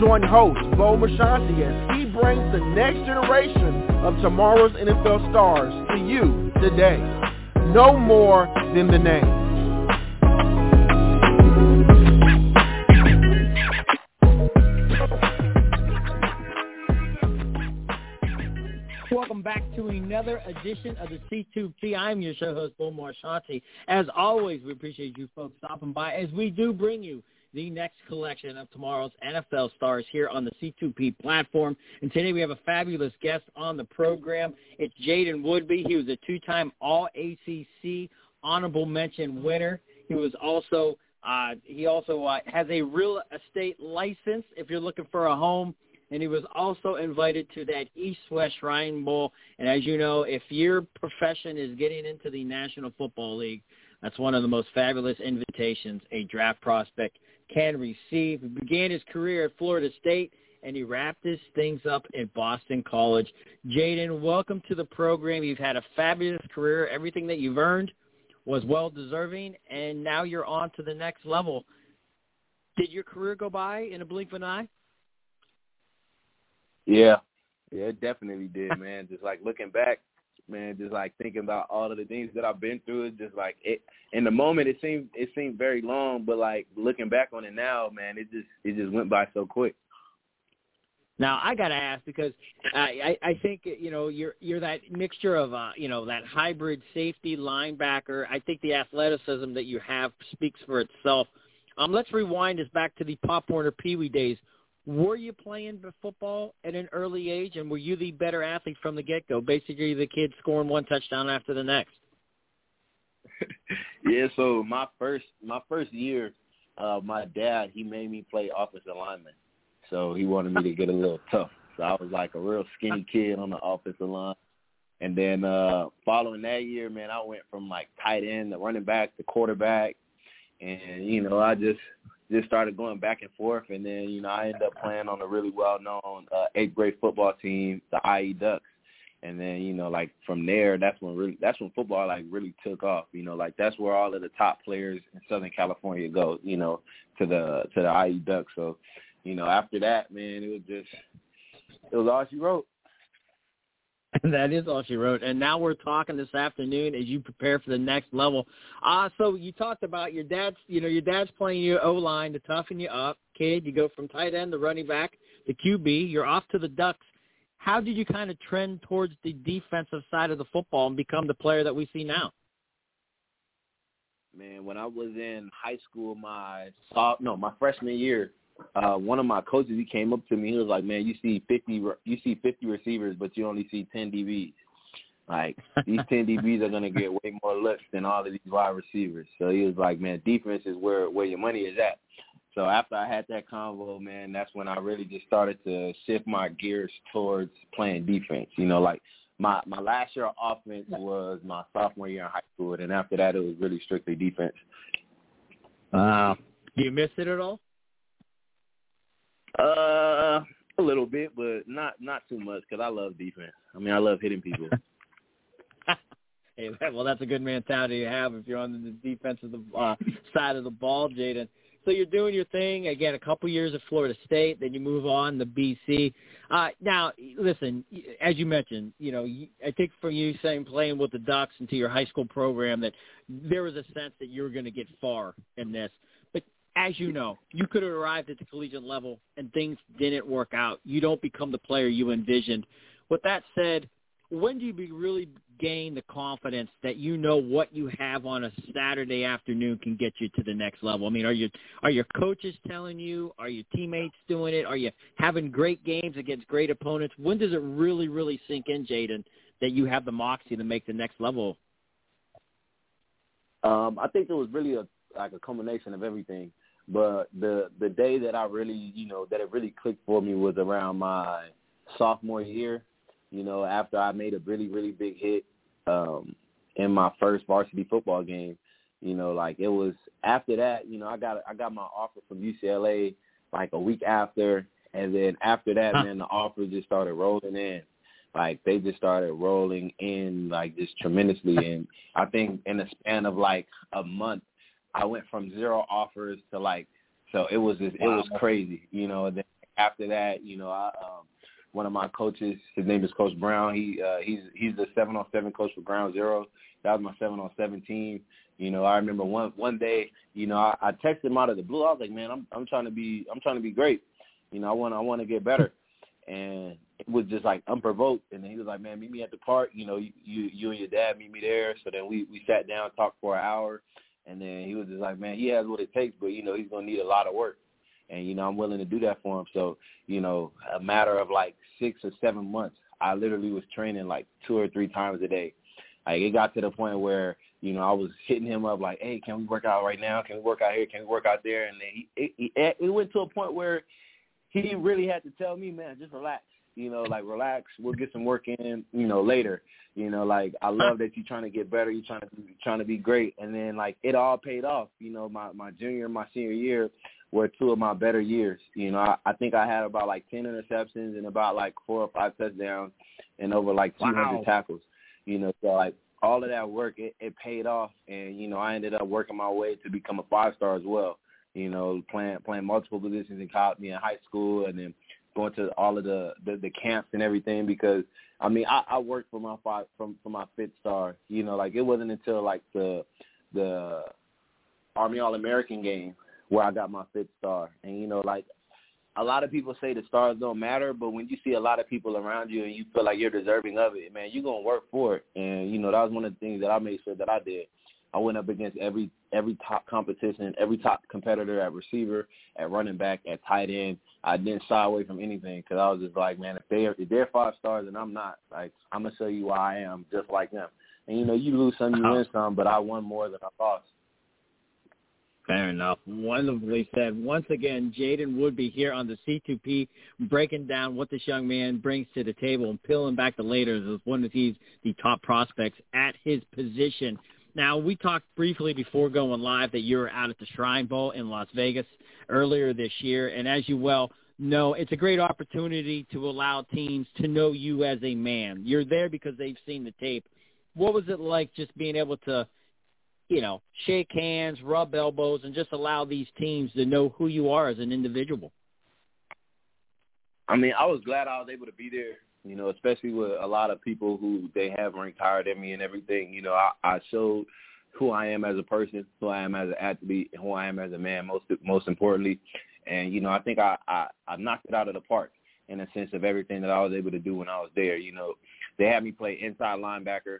Join host Bo Marchionte as he brings the next generation of tomorrow's NFL stars to you today. Know more than the name. Welcome back to another edition of the C2P. I'm your show host, Bo Marchionte. As always, we appreciate you folks stopping by as we do bring you the next collection of tomorrow's NFL stars here on the C2P platform. And today we have a fabulous guest on the program. It's Jaiden Woodbey. He was a two-time All-ACC honorable mention winner. He was also uh, he also uh, has a real estate license if you're looking for a home. And he was also invited to that East-West Shrine Bowl. And as you know, if your profession is getting into the National Football League, that's one of the most fabulous invitations a draft prospect can receive. He began his career at Florida State, and he wrapped his things up at Boston College. Jaiden, welcome to the program. You've had a fabulous career. Everything that you've earned was well-deserving, and now you're on to the next level. Did your career go by in a blink of an eye? Yeah, yeah, it definitely did, man. just like looking back, man, just like thinking about all of the things that I've been through, just like it. In the moment, it seemed it seemed very long, but like looking back on it now, man, it just it just went by so quick. Now I got to ask because I, I I think you know you're you're that mixture of uh you know that hybrid safety linebacker. I think the athleticism that you have speaks for itself. Um, let's rewind us back to the Pop Warner Pee Wee days. Were you playing football at an early age, and were you the better athlete from the get-go? Basically, the kid scoring one touchdown after the next. yeah. So my first my first year, uh, my dad he made me play offensive lineman. So he wanted me to get a little tough. So I was like a real skinny kid on the offensive line. And then uh following that year, man, I went from like tight end to running back to quarterback. And, you know, I just just started going back and forth and then, you know, I ended up playing on a really well known uh eighth grade football team, the IE Ducks. And then, you know, like from there that's when really that's when football like really took off. You know, like that's where all of the top players in Southern California go, you know, to the to the IE Ducks. So you know, after that, man, it was just it was all she wrote. that is all she wrote. And now we're talking this afternoon as you prepare for the next level. Uh so you talked about your dad's you know, your dad's playing you O line to toughen you up, kid. You go from tight end to running back to QB. You're off to the Ducks. How did you kind of trend towards the defensive side of the football and become the player that we see now? Man, when I was in high school, my no, my freshman year, uh, one of my coaches he came up to me. He was like, "Man, you see fifty, you see fifty receivers, but you only see ten DBs. Like these ten DBs are gonna get way more looks than all of these wide receivers." So he was like, "Man, defense is where where your money is at." So after I had that convo, man, that's when I really just started to shift my gears towards playing defense. You know, like my my last year of offense was my sophomore year in high school, and after that, it was really strictly defense. Wow. Do you miss it at all? Uh, a little bit, but not not too much because I love defense. I mean, I love hitting people. hey, well, that's a good mentality to have if you're on the defensive uh, side of the ball, Jaiden. So you're doing your thing again. A couple years at Florida State, then you move on to BC. Uh, now, listen, as you mentioned, you know, I think from you saying playing with the Ducks into your high school program that there was a sense that you were going to get far in this as you know, you could have arrived at the collegiate level and things didn't work out. You don't become the player you envisioned. With that said, when do you really gain the confidence that you know what you have on a Saturday afternoon can get you to the next level? I mean, are you are your coaches telling you? Are your teammates doing it? Are you having great games against great opponents? When does it really really sink in, Jaiden, that you have the moxie to make the next level? Um, I think it was really a like a combination of everything. But the the day that I really, you know, that it really clicked for me was around my sophomore year. You know, after I made a really really big hit um, in my first varsity football game. You know, like it was after that. You know, I got I got my offer from UCLA like a week after, and then after that, huh. man, the offers just started rolling in. Like they just started rolling in like just tremendously, and I think in the span of like a month, I went from zero offers to like so it was just, wow. it was crazy, you know. And then after that, you know, I um one of my coaches, his name is Coach Brown. He uh he's he's the seven on seven coach for Ground Zero. That was my seven on seven team. You know, I remember one one day, you know, I, I texted him out of the blue. I was like, Man, I'm I'm trying to be I'm trying to be great. You know, I want I want to get better. And it was just like unprovoked. And then he was like, "Man, meet me at the park. You know, you you, you and your dad meet me there." So then we we sat down, talked for an hour, and then he was just like, man, he has what it takes, but you know, he's gonna need a lot of work. And you know, I'm willing to do that for him. So, you know, a matter of like six or seven months, I literally was training like two or three times a day. Like it got to the point where you know I was hitting him up like, hey, can we work out right now? Can we work out here? Can we work out there? And then he it, it, it went to a point where he really had to tell me, man, just relax you know, like relax, we'll get some work in, you know, later. You know, like I love that you're trying to get better, you're trying to trying to be great, and then like it all paid off. You know, my my junior and my senior year were two of my better years. You know, I, I think I had about like ten interceptions and about like four or five touchdowns and over like 200 wow. tackles. You know, so like all of that work, it, it paid off, and you know, I ended up working my way to become a five star as well. You know, playing playing multiple positions in college, me in high school, and then going to all of the, the the camps and everything because I mean I, I worked for my five from for my fifth star. You know, like it wasn't until like the the Army All American game where I got my fifth star. And you know, like a lot of people say the stars don't matter, but when you see a lot of people around you and you feel like you're deserving of it, man, you're gonna work for it. And you know, that was one of the things that I made sure that I did. I went up against every every top competition, every top competitor at receiver, at running back, at tight end. I didn't shy away from anything because I was just like, man, if they are, if they're five stars and I'm not, like I'm gonna show you why I am just like them. And you know, you lose some, you uh-huh. win some, but I won more than I lost. Fair enough. Wonderfully said. Once again, Jaiden Woodbey here on the C2P, breaking down what this young man brings to the table and peeling back the layers as one of these the top prospects at his position. Now, we talked briefly before going live that you were out at the Shrine Bowl in Las Vegas earlier this year, and as you well know, it's a great opportunity to allow teams to know you as a man. You're there because they've seen the tape. What was it like just being able to, you know, shake hands, rub elbows, and just allow these teams to know who you are as an individual? I mean, I was glad I was able to be there you know, especially with a lot of people who they have ranked higher than me and everything. You know, I, I showed who I am as a person, who I am as an athlete, and who I am as a man. Most most importantly, and you know, I think I, I I knocked it out of the park in a sense of everything that I was able to do when I was there. You know, they had me play inside linebacker.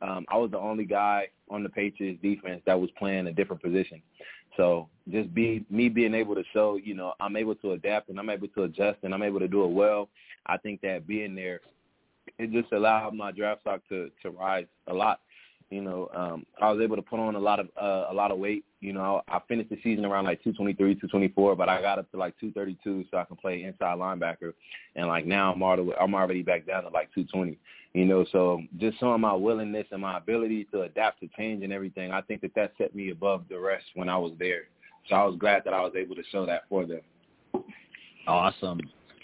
Um, I was the only guy on the Patriots defense that was playing a different position. So just be me being able to show, you know, I'm able to adapt and I'm able to adjust and I'm able to do it well. I think that being there, it just allowed my draft stock to to rise a lot. You know, um, I was able to put on a lot of uh, a lot of weight. You know, I finished the season around like 223, 224, but I got up to like 232 so I can play inside linebacker. And like now I'm already I'm already back down to like 220. You know, so just showing my willingness and my ability to adapt to change and everything, I think that that set me above the rest when I was there. So I was glad that I was able to show that for them. Awesome.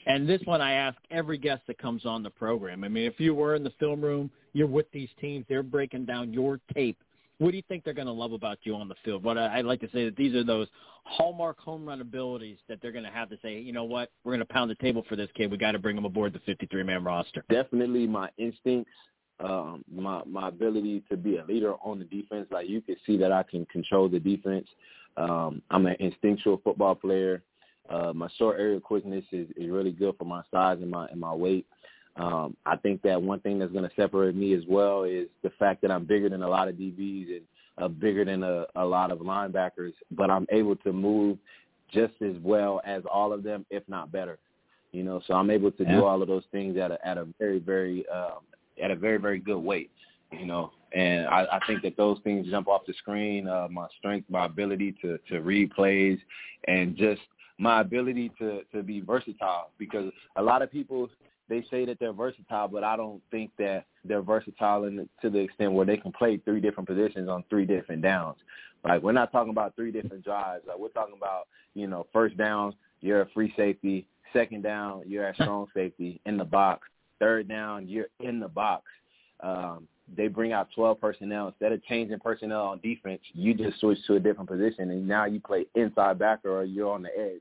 And this one I ask every guest that comes on the program. I mean, if you were in the film room, you're with these teams, they're breaking down your tape. What do you think they're going to love about you on the field? What I, would like to say that these are those hallmark home run abilities that they're going to have to say, you know what, we're going to pound the table for this kid. We got to bring him aboard the 53-man roster. Definitely my instincts, um, my my ability to be a leader on the defense. Like you can see that I can control the defense. Um, I'm an instinctual football player. Uh, my short area quickness is, is really good for my size and my and my weight. Um, I think that one thing that's going to separate me as well is the fact that I'm bigger than a lot of DBs and uh, bigger than a, a lot of linebackers, but I'm able to move just as well as all of them, if not better. You know, so I'm able to yeah. do all of those things at a at a very very um, at a very very good weight. You know, and I, I think that those things jump off the screen. Uh, my strength, my ability to to read plays, and just my ability to to be versatile because a lot of people they say that they're versatile, but I don't think that they're versatile in, to the extent where they can play three different positions on three different downs. Like we're not talking about three different drives. Like we're talking about, you know, first down, you're a free safety. Second down, you're at strong safety in the box. Third down, you're in the box. Um, they bring out 12 personnel. Instead of changing personnel on defense, you just switch to a different position, and now you play inside backer or you're on the edge.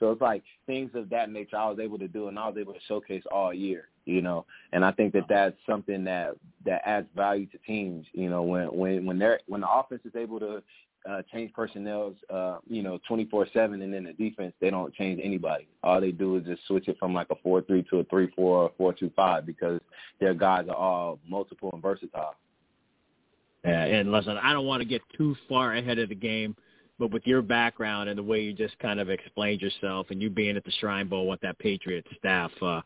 So it's like things of that nature I was able to do, and I was able to showcase all year, you know. And I think that that's something that that adds value to teams, you know, when when when they're when the offense is able to uh, change personnel, uh, you know, 24/7, and then the defense they don't change anybody. All they do is just switch it from like a four-three to a three-four or four-two-five because their guys are all multiple and versatile. Yeah, and listen, I don't want to get too far ahead of the game, but with your background and the way you just kind of explained yourself, and you being at the Shrine Bowl with that Patriot staff, uh,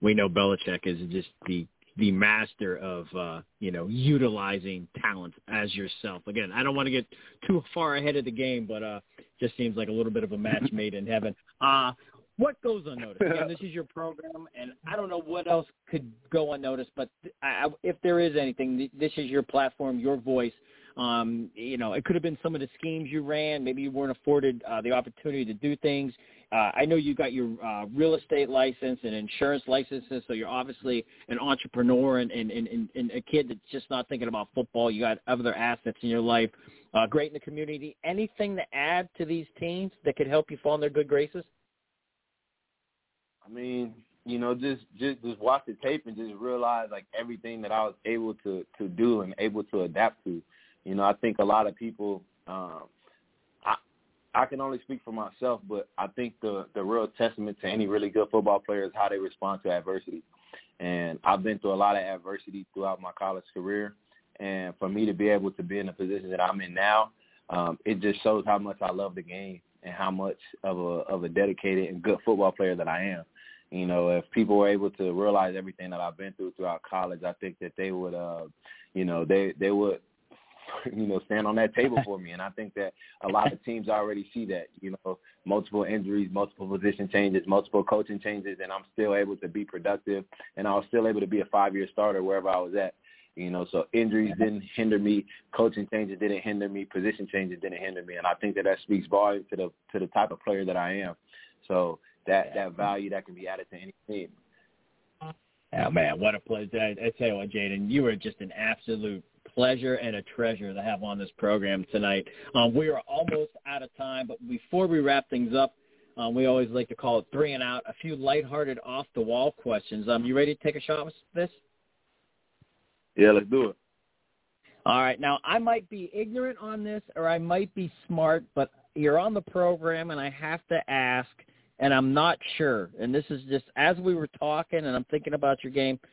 we know Belichick is just the the master of uh, you know utilizing talent as yourself. Again, I don't want to get too far ahead of the game, but uh, just seems like a little bit of a match made in heaven. Uh, what goes unnoticed? Again, this is your program, and I don't know what else could go unnoticed. But I, if there is anything, this is your platform, your voice. Um, you know, it could have been some of the schemes you ran. Maybe you weren't afforded uh, the opportunity to do things. Uh, I know you got your uh, real estate license and insurance licenses, so you're obviously an entrepreneur and, and, and, and a kid that's just not thinking about football. You got other assets in your life. Uh, great in the community. Anything to add to these teams that could help you fall in their good graces? I mean, you know, just just just watch the tape and just realize like everything that I was able to to do and able to adapt to. You know, I think a lot of people um I can only speak for myself, but I think the the real testament to any really good football player is how they respond to adversity. And I've been through a lot of adversity throughout my college career, and for me to be able to be in the position that I'm in now, um, it just shows how much I love the game and how much of a of a dedicated and good football player that I am. You know, if people were able to realize everything that I've been through throughout college, I think that they would, uh, you know, they they would you know, stand on that table for me. And I think that a lot of teams already see that, you know, multiple injuries, multiple position changes, multiple coaching changes, and I'm still able to be productive, and I was still able to be a five-year starter wherever I was at. You know, so injuries didn't hinder me, coaching changes didn't hinder me, position changes didn't hinder me, and I think that that speaks volumes to the to the type of player that I am. So that that value that can be added to any team. Oh man, what a pleasure! I, I tell you what, Jaiden, you were just an absolute pleasure and a treasure to have on this program tonight. Um, we are almost out of time, but before we wrap things up, um, we always like to call it three and out. A few lighthearted, off-the-wall questions. Um, you ready to take a shot with this? Yeah, let's do it. All right. Now, I might be ignorant on this or I might be smart, but you're on the program and I have to ask, and I'm not sure. And this is just as we were talking and I'm thinking about your game –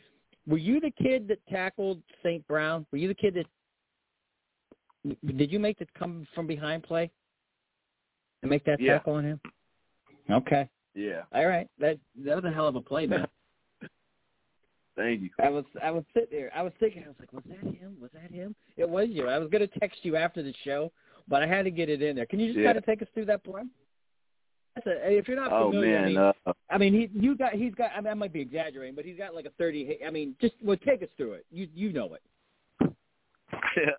were you the kid that tackled St. Brown? Were you the kid that did you make the come from behind play and make that yeah. tackle on him? Okay. Yeah. All right. That that was a hell of a play, man. Thank you. I was I was sitting there. I was thinking. I was like, was that him? Was that him? It was you. I was going to text you after the show, but I had to get it in there. Can you just yeah. kind of take us through that play? That's a, if you're not familiar, oh, familiar, man, I mean, uh, I mean, he you got he's got. I mean, I might be exaggerating, but he's got like a thirty. I mean, just well, take us through it. You you know it. Yeah,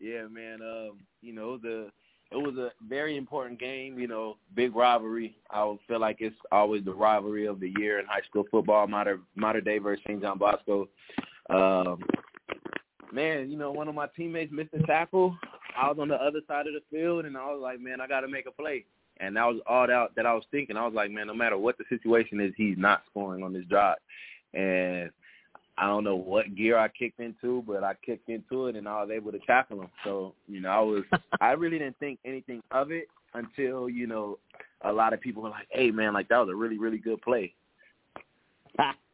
yeah, man. Um, you know the it was a very important game. You know, big rivalry. I would feel like it's always the rivalry of the year in high school football. Mater Mater Dei versus St. John Bosco. Um, man, you know, one of my teammates missed a tackle. I was on the other side of the field, and I was like, man, I got to make a play. And that was all that, that I was thinking. I was like, man, no matter what the situation is, he's not scoring on this drive. And I don't know what gear I kicked into, but I kicked into it and I was able to tackle him. So, you know, I was I really didn't think anything of it until, you know, a lot of people were like, Hey man, like that was a really, really good play.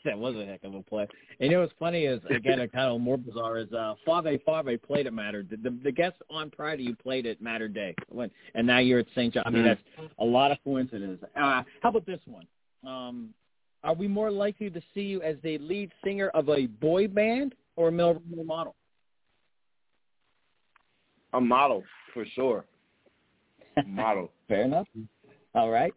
that was a heck of a play. And you know what's funny is again, kind of more bizarre is uh, Fave Fave played at Mater. The, the, the guest on Friday you played at Mater Dei, when, and now you're at St. John. I mean, that's a lot of coincidences. Uh, how about this one? Um, are we more likely to see you as the lead singer of a boy band or a male model? A model for sure. Model. Fair enough. All right.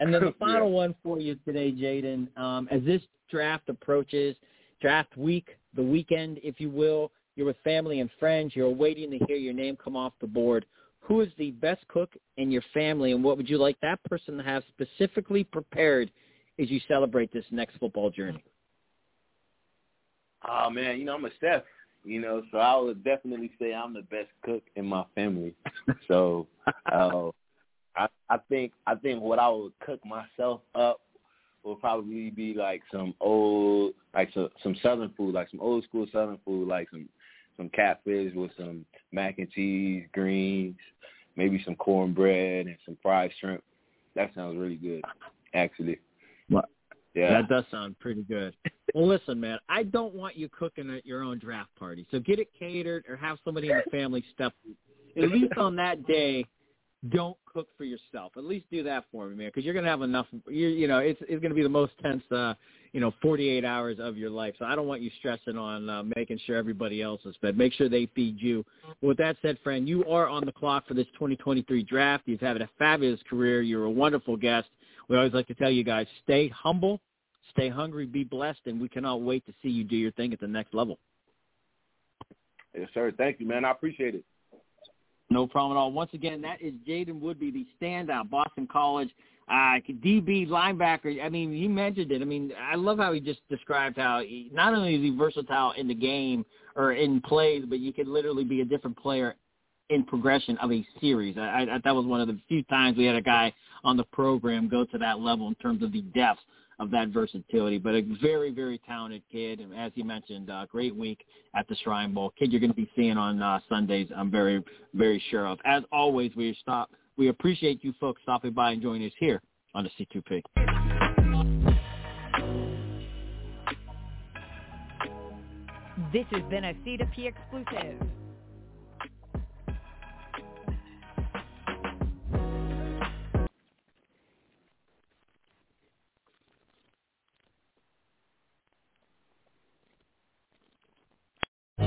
And then the final yeah. one for you today, Jaiden. Um, as this draft approaches, draft week, the weekend, if you will, you're with family and friends. You're waiting to hear your name come off the board. Who is the best cook in your family, and what would you like that person to have specifically prepared as you celebrate this next football journey? Oh man, you know I'm a chef, you know, so I would definitely say I'm the best cook in my family. so uh, I I think I think what I would cook myself up would probably be like some old like some some southern food, like some old school southern food, like some some catfish with some mac and cheese, greens, maybe some cornbread and some fried shrimp. That sounds really good, actually. What? Yeah. That does sound pretty good. Well, listen, man, I don't want you cooking at your own draft party. So get it catered or have somebody in the family step. At least on that day, don't cook for yourself. At least do that for me, man, because you're gonna have enough. You you know, it's it's gonna be the most tense, uh, you know, 48 hours of your life. So I don't want you stressing on uh, making sure everybody else is fed. Make sure they feed you. With that said, friend, you are on the clock for this 2023 draft. You've had a fabulous career. You're a wonderful guest. We always like to tell you guys, stay humble, stay hungry, be blessed, and we cannot wait to see you do your thing at the next level. Yes, sir. Thank you, man. I appreciate it. No problem at all. Once again, that is Jaiden Woodbey, the standout Boston College uh, DB linebacker. I mean, he mentioned it. I mean, I love how he just described how he, not only is he versatile in the game or in plays, but you can literally be a different player in progression of a series. I, I, that was one of the few times we had a guy on the program go to that level in terms of the depth of that versatility. But a very, very talented kid, and as you mentioned, uh, great week at the Shrine Bowl. Kid, you're going to be seeing on uh, Sundays. I'm very, very sure of. As always, we stop. We appreciate you folks stopping by and joining us here on the C2P. This has been a C2P exclusive.